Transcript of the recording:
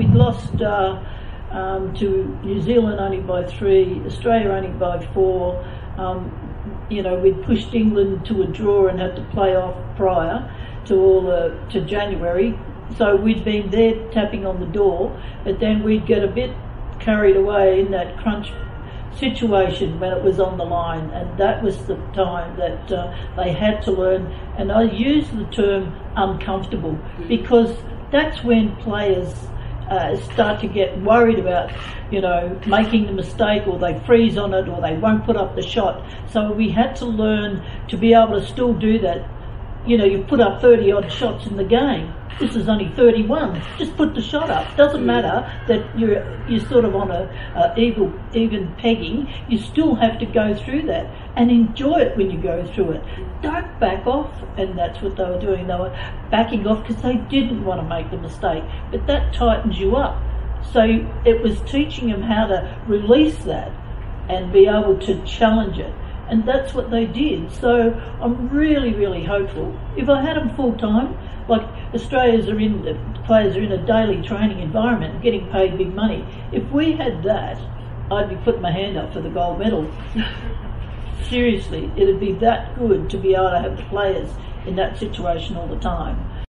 We'd lost uh, um, to New Zealand only by three, Australia only by four. Um, you know, we'd pushed England to a draw and had to play off prior to all the to January. So we'd been there tapping on the door, but then we'd get a bit carried away in that crunch situation when it was on the line, and that was the time that uh, they had to learn. And I use the term uncomfortable because that's when players uh, start to get worried about, you know, making the mistake or they freeze on it or they won't put up the shot. So we had to learn to be able to still do that. You know, you put up 30 odd shots in the game this is only 31. Just put the shot up. Doesn't matter that you're you're sort of on a, a even even pegging. You still have to go through that and enjoy it when you go through it. Don't back off, and that's what they were doing. They were backing off because they didn't want to make the mistake. But that tightens you up. So it was teaching them how to release that and be able to challenge it and that's what they did. So I'm really, really hopeful. If I had them full time, like Australians are in, the players are in a daily training environment, getting paid big money. If we had that, I'd be putting my hand up for the gold medal. Seriously, it'd be that good to be able to have the players in that situation all the time.